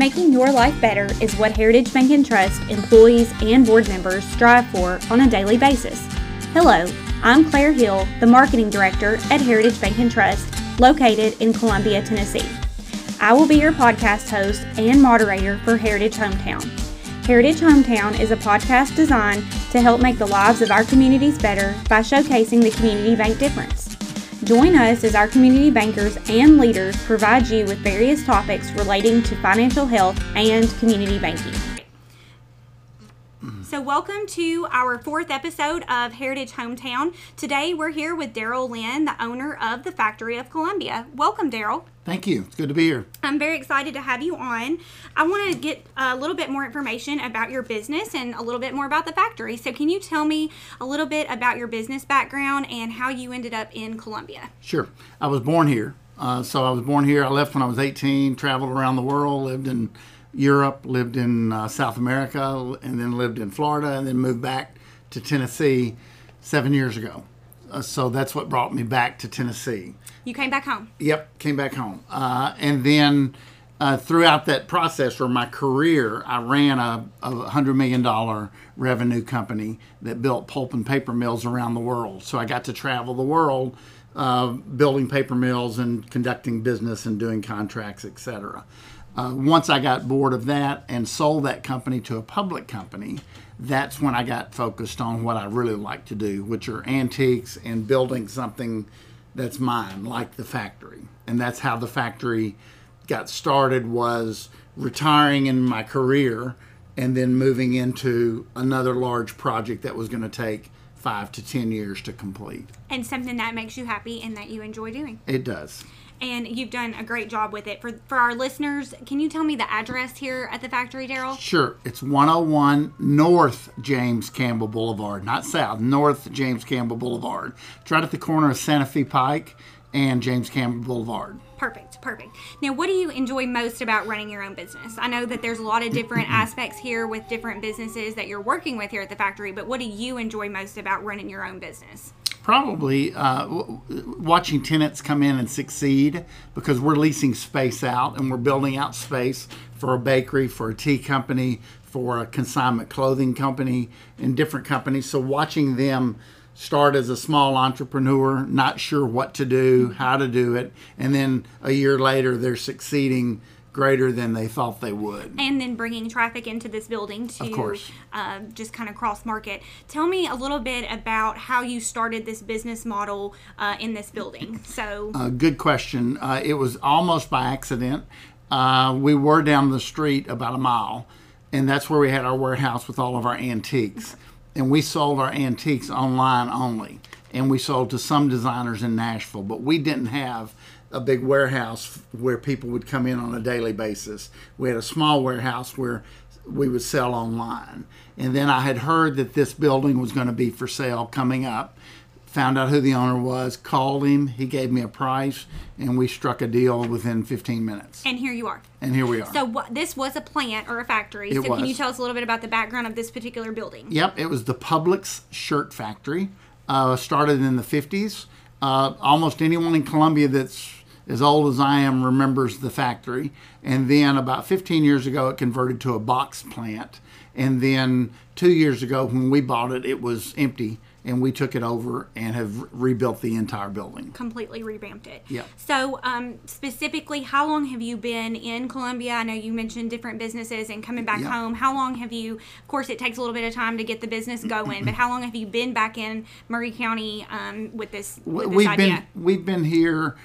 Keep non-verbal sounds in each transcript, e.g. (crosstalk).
Making your life better is what Heritage Bank and Trust employees and board members strive for on a daily basis. Hello, I'm Claire Hill, the Marketing Director at Heritage Bank and Trust, located in Columbia, Tennessee. I will be your podcast host and moderator for Heritage Hometown. Heritage Hometown is a podcast designed to help make the lives of our communities better by showcasing the community bank difference. Join us as our community bankers and leaders provide you with various topics relating to financial health and community banking. So, welcome to our fourth episode of Heritage Hometown. Today, we're here with Daryl Lynn, the owner of the Factory of Columbia. Welcome, Daryl. Thank you. It's good to be here. I'm very excited to have you on. I want to get a little bit more information about your business and a little bit more about the factory. So, can you tell me a little bit about your business background and how you ended up in Columbia? Sure. I was born here. Uh, so, I was born here. I left when I was 18, traveled around the world, lived in Europe, lived in uh, South America, and then lived in Florida, and then moved back to Tennessee seven years ago. Uh, so that's what brought me back to Tennessee. You came back home. Yep, came back home, uh, and then uh, throughout that process or my career, I ran a, a hundred million dollar revenue company that built pulp and paper mills around the world. So I got to travel the world. Uh, building paper mills and conducting business and doing contracts, etc. Uh, once I got bored of that and sold that company to a public company, that's when I got focused on what I really like to do, which are antiques and building something that's mine, like the factory. And that's how the factory got started was retiring in my career and then moving into another large project that was going to take five to ten years to complete. And something that makes you happy and that you enjoy doing. It does and you've done a great job with it. For for our listeners, can you tell me the address here at the factory, Daryl? Sure. It's 101 North James Campbell Boulevard, not South, North James Campbell Boulevard. It's right at the corner of Santa Fe Pike and James Campbell Boulevard. Perfect, perfect. Now, what do you enjoy most about running your own business? I know that there's a lot of different aspects here with different businesses that you're working with here at the factory, but what do you enjoy most about running your own business? Probably uh, watching tenants come in and succeed because we're leasing space out and we're building out space for a bakery, for a tea company, for a consignment clothing company, and different companies. So watching them start as a small entrepreneur, not sure what to do, how to do it, and then a year later they're succeeding greater than they thought they would. And then bringing traffic into this building to uh, just kind of cross market. Tell me a little bit about how you started this business model uh, in this building. So, uh, good question. Uh, it was almost by accident. Uh, we were down the street about a mile, and that's where we had our warehouse with all of our antiques. And we sold our antiques online only. And we sold to some designers in Nashville, but we didn't have a big warehouse where people would come in on a daily basis. We had a small warehouse where we would sell online. And then I had heard that this building was going to be for sale coming up. Found out who the owner was, called him, he gave me a price, and we struck a deal within 15 minutes. And here you are. And here we are. So what, this was a plant or a factory. It so was. can you tell us a little bit about the background of this particular building? Yep, it was the Publix shirt factory. Uh, started in the 50s. Uh, almost anyone in Columbia that's as old as I am remembers the factory. And then about 15 years ago, it converted to a box plant. And then two years ago, when we bought it, it was empty and we took it over and have rebuilt the entire building. Completely revamped it. Yeah. So, um, specifically, how long have you been in Columbia? I know you mentioned different businesses and coming back Yeah. home. How long have you? Of course, it takes a little bit of time to get the business going, but how long have you been back in Maury County um, with this? With this we've idea? been we've been here.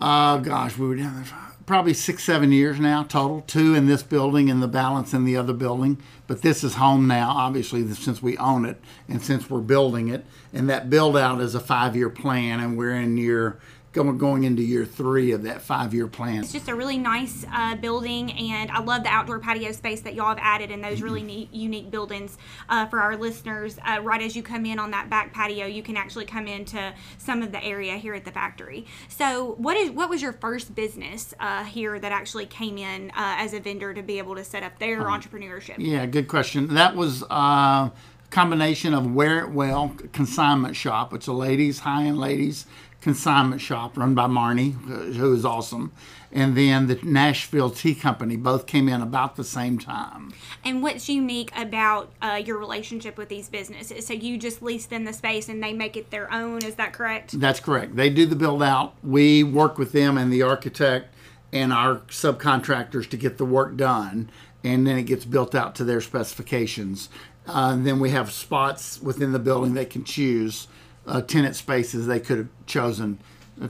Uh, gosh, we were down there probably six seven years now total. Two in this building and the balance in the other building. But this is home now, obviously, since we own it and since we're building it. And that build out is a five year plan, and we're in year going going into year three of that five year plan. It's just a really nice uh, building, and I love the outdoor patio space that y'all have added in those really neat, unique buildings uh, for our listeners. Uh, right as you come in on that back patio, you can actually come into some of the area here at the factory. So, what is what was your first business uh, here that actually came in uh, as a vendor to be able to set up their entrepreneurship? Yeah, good question. That was uh, combination of Wear It Well Consignment Shop. It's a ladies, high end ladies consignment shop run by Marnie, who is awesome. And then the Nashville Tea Company both came in about the same time. And what's unique about uh, your relationship with these businesses? So you just lease them the space and they make it their own. Is that correct? That's correct. They do the build out. We work with them and the architect and our subcontractors to get the work done. And then it gets built out to their specifications. Uh, and then we have spots within the building they can choose uh, tenant spaces they could have chosen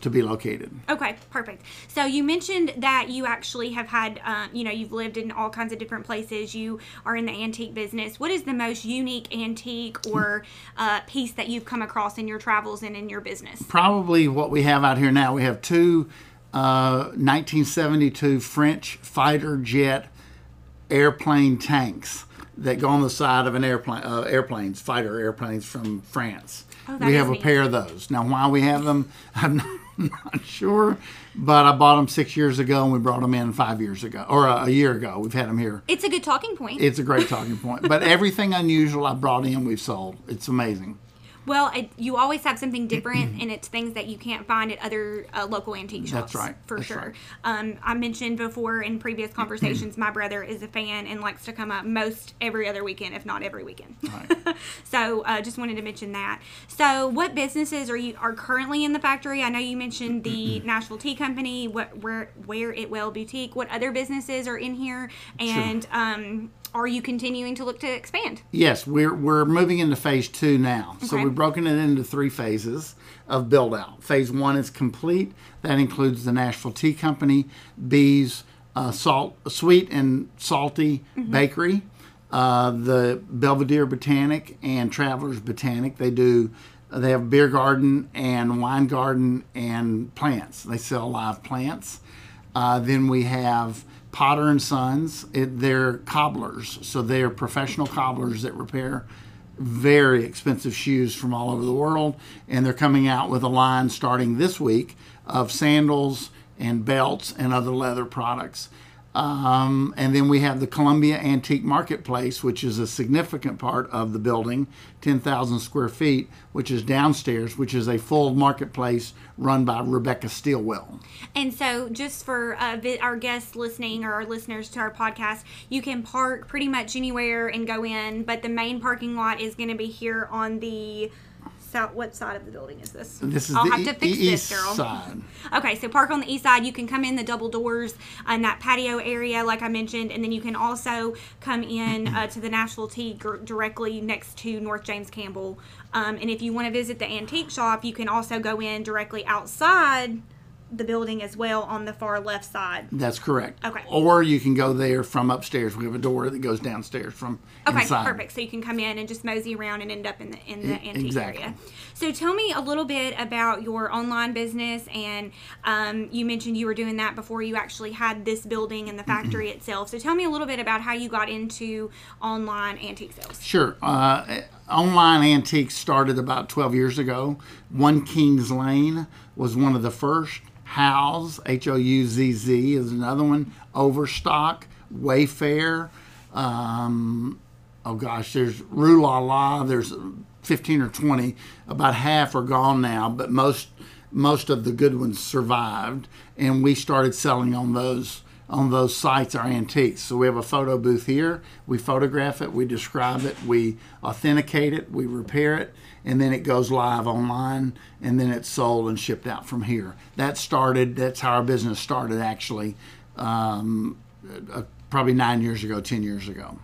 to be located. Okay, perfect. So you mentioned that you actually have had, um, you know, you've lived in all kinds of different places. You are in the antique business. What is the most unique antique or uh, piece that you've come across in your travels and in your business? Probably what we have out here now. We have two uh, 1972 French fighter jet airplane tanks that go on the side of an airplane, uh, airplanes, fighter airplanes from France. Oh, we have a neat. pair of those. Now, why we have them, (laughs) I'm not, not, sure, but I bought them six years ago and we brought them in five years ago, or a, a year ago. We've had them here. It's a good talking point. It's a great talking point. But everything unusual I brought in, we've sold. It's amazing. Well, it, you always have something different, and it's things that you can't find at other uh, local antique shops. That's right. For That's sure. right. Um, I mentioned before in previous conversations, my brother is a fan and likes to come up most every other weekend, if not every weekend. Right. (laughs) so, uh, just wanted to mention that. So, what businesses are you are currently in the factory? I know you mentioned the Nashville Tea Company, what where Wear It Well boutique. What other businesses are in here, and um, are you continuing to look to expand? Yes, we're we're moving into phase two now. So we've broken it into three phases of build out. Phase one is complete. That includes the Nashville Tea Company, Bees, uh, salt, sweet and salty bakery, uh, the Belvedere Botanic and Travelers Botanic. They do. They have beer garden and wine garden and plants. They sell live plants. Uh, then we have Potter and Sons. It, they're cobblers, so they are professional cobblers that repair very expensive shoes from all over the world. And they're coming out with a line starting this week of sandals and belts and other leather products. Um, and then we have the Columbia Antique Marketplace, which is a significant part of the building, 10,000 square feet, which is downstairs, which is a full marketplace run by Rebecca Steelwell. And so, just for uh, our guests listening or our listeners to our podcast, you can park pretty much anywhere and go in, but the main parking lot is going to be here on the south. What side of the building is this? This is I'll the have e- to fix east this, girl. side. (laughs) Okay, so park on the east side. You can come in the double doors in that patio area, like I mentioned, and then you can also come in uh, to the Nashville Tea gr- directly next to North James Campbell. Um, and if you want to visit the antique shop, you can also go in directly outside the building as well on the far left side. That's correct. Okay. Or you can go there from upstairs. We have a door that goes downstairs from Okay, inside. perfect. So you can come in and just mosey around and end up in the in the E- antique exactly. area. So tell me a little bit about your online business, and um, you mentioned you were doing that before you actually had this building and the factory itself. So tell me a little bit about how you got into online antique sales. Sure. Uh, online antiques started about 12 years ago. One Kings Lane was one of the first. Houzz, H O U Z Z, is another one. Overstock, Wayfair. Um, oh gosh, there's Rue La La. There's 15 or 20. About half are gone now, but most most of the good ones survived, and we started selling on those on those sites are antiques. So we have a photo booth here. We photograph it, we describe it, we authenticate it, we repair it, and then it goes live online, and then it's sold and shipped out from here. That started. That's how our business started actually. Um, uh, probably nine years ago, ten years ago.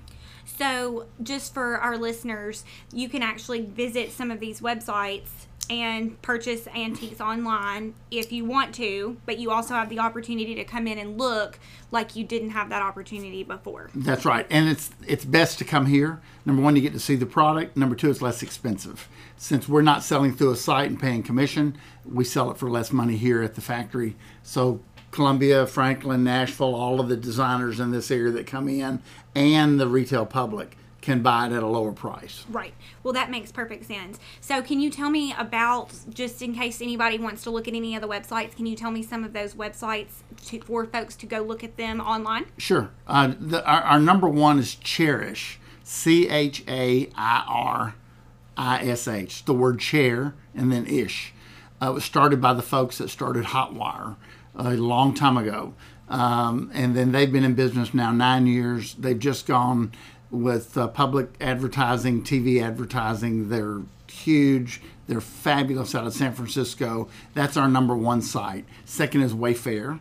So, just for our listeners, you can actually visit some of these websites and purchase antiques online if you want to, but you also have the opportunity to come in and look like you didn't have that opportunity before. That's right, and it's it's best to come here. Number one, you get to see the product. Number two, it's less expensive. Since we're not selling through a site and paying commission, we sell it for less money here at the factory. So Columbia, Franklin, Nashville, all of the designers in this area that come in, and the retail public can buy it at a lower price. Right. Well, that makes perfect sense. So, can you tell me about, just in case anybody wants to look at any of the websites, can you tell me some of those websites to, for folks to go look at them online? Sure. Uh, the, our, our number one is Chairish. C H A I R I S H, the word chair, and then ish. Uh, it was started by the folks that started Hotwire a long time ago. Um, and then they've been in business now nine years. They've just gone with uh, public advertising, TV advertising. They're huge. They're fabulous out of San Francisco. That's our number one site. Second is Wayfair.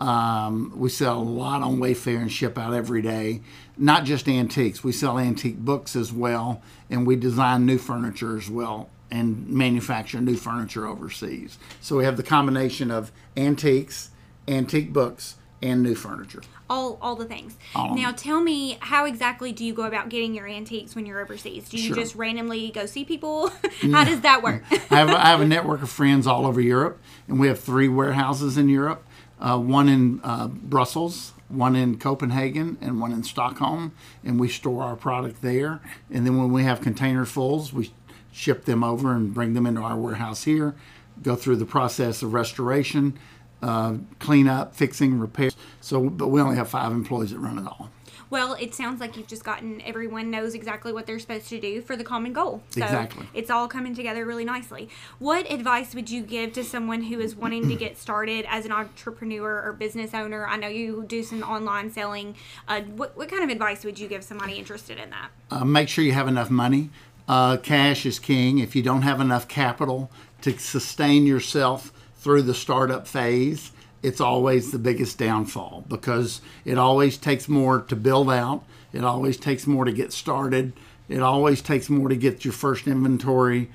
Um, we sell a lot on Wayfair and ship out every day. Not just antiques, we sell antique books as well, and we design new furniture as well and manufacture new furniture overseas. So we have the combination of antiques, antique books, and new furniture. All, all the things. Of now, tell me, how exactly do you go about getting your antiques when you're overseas? Do you Sure. just randomly go see people? (laughs) how does that work? (laughs) I have, I have a network of friends all over Europe, and we have three warehouses in Europe uh, one in uh, Brussels, one in Copenhagen, and one in Stockholm. And we store our product there. And then when we have container fulls, we ship them over and bring them into our warehouse here, go through the process of restoration, uh, clean up, fixing, repair. So, but we only have five employees that run it all. Well, it sounds like you've just gotten everyone knows exactly what they're supposed to do for the common goal. So Exactly. it's all coming together really nicely. What advice would you give to someone who is wanting to get started as an entrepreneur or business owner? I know you do some online selling. Uh, what, what kind of advice would you give somebody interested in that? Uh, make sure you have enough money. Uh, cash is king. If you don't have enough capital to sustain yourself through the startup phase, it's always the biggest downfall because it always takes more to build out. It always takes more to get started. It always takes more to get your first inventory.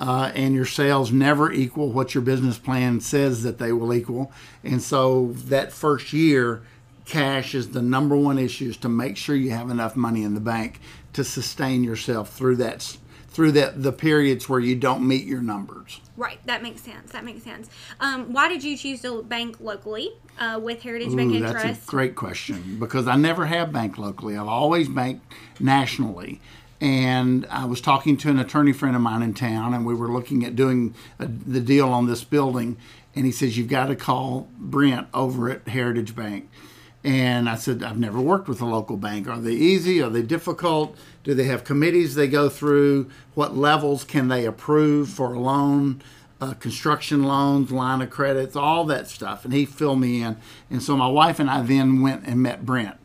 Uh, and your sales never equal what your business plan says that they will equal. And so that first year, cash is the number one issue is to make sure you have enough money in the bank to sustain yourself through that through that the periods where you don't meet your numbers. Right, that makes sense. That makes sense. Um, why did you choose to bank locally uh, with Heritage Bank Ooh, and that's a great question because I never have banked locally. I've always banked nationally. And I was talking to an attorney friend of mine in town, and we were looking at doing a, the deal on this building. And he says, You've got to call Brent over at Heritage Bank. And I said, I've never worked with a local bank. Are they easy? Are they difficult? Do they have committees they go through? What levels can they approve for a loan? Uh, construction loans, line of credits, all that stuff. And he filled me in. And so my wife and I then went and met Brent.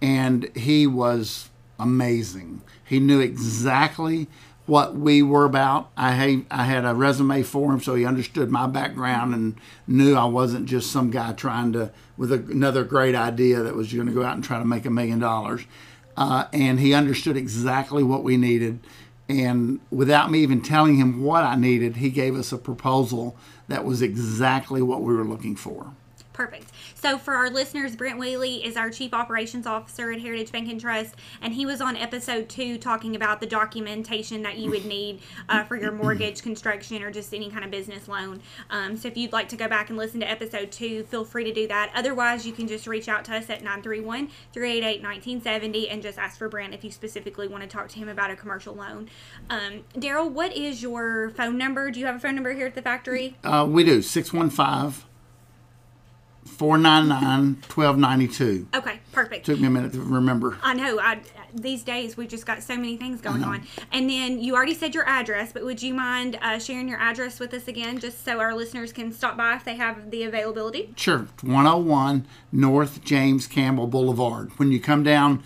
And he was amazing. He knew exactly what we were about. I had, I had a resume for him, so he understood my background and knew I wasn't just some guy trying to, with a, another great idea that was going to go out and try to make a million dollars. Uh, and he understood exactly what we needed. And without me even telling him what I needed, he gave us a proposal that was exactly what we were looking for. Perfect. So, for our listeners, Brent Whaley is our Chief Operations Officer at Heritage Bank and Trust, and he was on episode two talking about the documentation that you would need uh, for your mortgage, construction, or just any kind of business loan. Um, so, if you'd like to go back and listen to episode two, feel free to do that. Otherwise, you can just reach out to us at 931 388 1970 and just ask for Brent if you specifically want to talk to him about a commercial loan. Um, Daryl, what is your phone number? Do you have a phone number here at the factory? Uh, we do 615 499 1292. Okay, perfect. Took me a minute to remember. I know. I these days we've just got so many things going on. And then you already said your address, but would you mind uh, sharing your address with us again, just so our listeners can stop by if they have the availability? Sure, 101 North James Campbell Boulevard. When you come down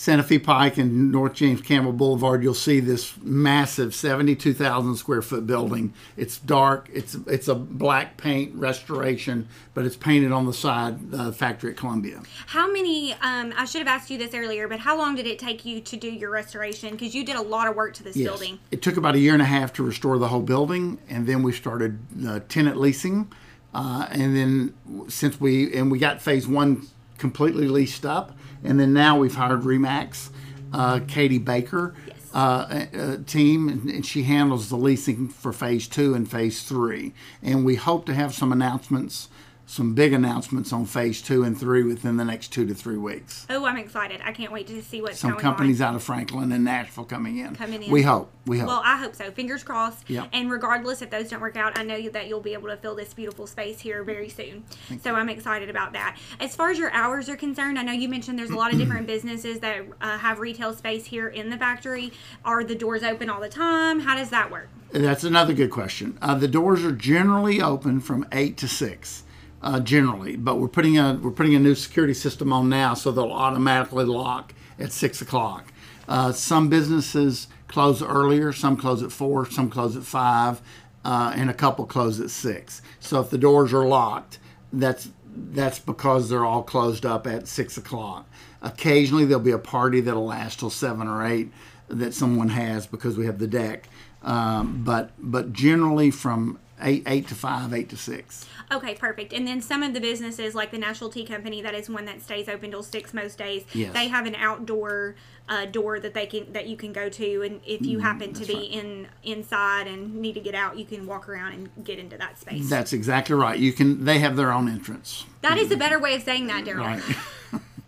Santa Fe Pike and North James Campbell Boulevard, you'll see this massive 72,000 square foot building. It's dark. It's it's a black paint restoration, but it's painted on the side. Uh, factory at Columbia. How many? Um, I should have asked you this earlier, but how long did it take you to do your restoration? Because you did a lot of work to this Yes. building. It took about a year and a half to restore the whole building, and then we started uh, tenant leasing, uh, and then since we and we got phase one completely leased up, and then now we've hired Remax, uh, Katie Baker. Uh, uh, team and and she handles the leasing for phase two and phase three and we hope to have some announcements some big announcements on phase two and three within the next two to three weeks. Oh, I'm excited. I can't wait to see what's Some companies on. out of Franklin and Nashville coming in. Coming in. We hope. We hope. Well, I hope so. Fingers crossed. Yep. And regardless if those don't work out, I know that you'll be able to fill this beautiful space here very soon. so I'm excited about that. As far as your hours are concerned, I know you mentioned there's a lot of (clears throat) different businesses that uh, have retail space here in the factory. Are the doors open all the time? How does that work? That's another good question. Uh, the doors are generally open from eight to six, uh, generally, but we're putting a we're putting a new security system on now, so they'll automatically lock at six o'clock. Uh, some businesses close earlier, some close at four, some close at five, uh, and a couple close at six. So if the doors are locked, that's that's because they're all closed up at six o'clock. Occasionally there'll be a party that'll last till seven or eight that someone has because we have the deck. Um, but but generally from eight eight to five, eight to six. Okay, perfect. And then some of the businesses, like the Nashville Tea Company, that is one that stays open till six most days. Yes. They have an outdoor uh, door that they can that you can go to, and if you happen to be Mm, right. in inside and need to get out, you can walk around and get into that space. That's exactly right. You can. They have their own entrance. that is a better way of saying that, Daryl. Right. (laughs)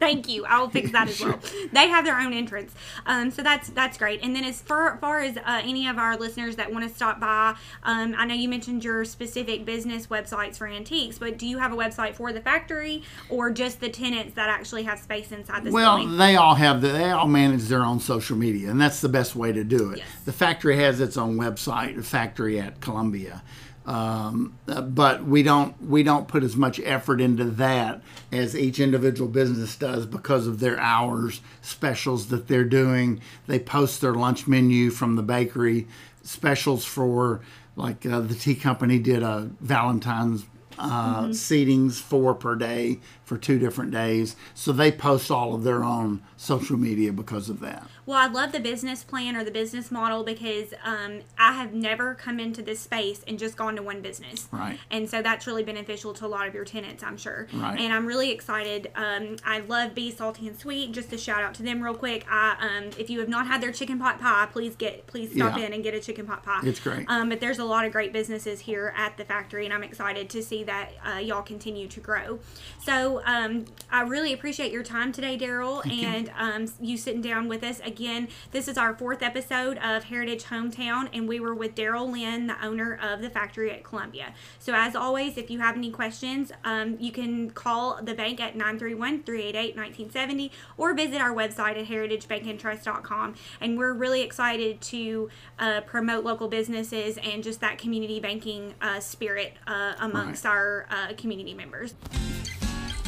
Thank you. I will fix that as well. (laughs) They have their own entrance, um, so that's that's great. And then as far, far as uh, any of our listeners that want to stop by, um, I know you mentioned your specific business websites for antiques, but do you have a website for the factory or just the tenants that actually have space inside this Well, building? they all have the, they all manage their own social media, and that's the best way to do it. Yes. The factory has its own website, the factory at Columbia, um, but we don't we don't put as much effort into that as each individual business does because of their hours specials that they're doing. They post their lunch menu from the bakery specials for like uh, the tea company did a Valentine's uh, seatings four per day for two different days. So they post all of their own social media because of that. Well, I love the business plan or the business model because um, I have never come into this space and just gone to one business. Right. And so that's really beneficial to a lot of your tenants, I'm sure. Right. And I'm really excited. Um, I love Be Salty and Sweet. Just a shout out to them real quick. I, um, if you have not had their chicken pot pie, please get please stop Yeah. in and get a chicken pot pie. It's great. Um, but there's a lot of great businesses here at the factory, and I'm excited to see that uh, y'all continue to grow. So um, I really appreciate your time today, Daryl, and um, you sitting down with us again. This is our fourth episode of Heritage Hometown, and we were with Daryl Lynn, the owner of the factory at Columbia. So as always, if you have any questions, um, you can call the bank at 931-388-1970 or visit our website at heritagebankandtrust.com. And we're really excited to uh, promote local businesses and just that community banking uh, spirit uh, amongst our uh, community members.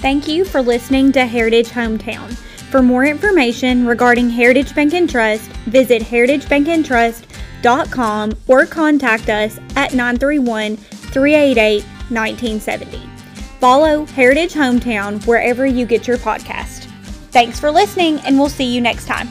Thank you for listening to Heritage Hometown. For more information regarding Heritage Bank and Trust, visit heritagebankandtrust.com or contact us at 931 388 1970. Follow Heritage Hometown wherever you get your podcast. Thanks for listening, and we'll see you next time.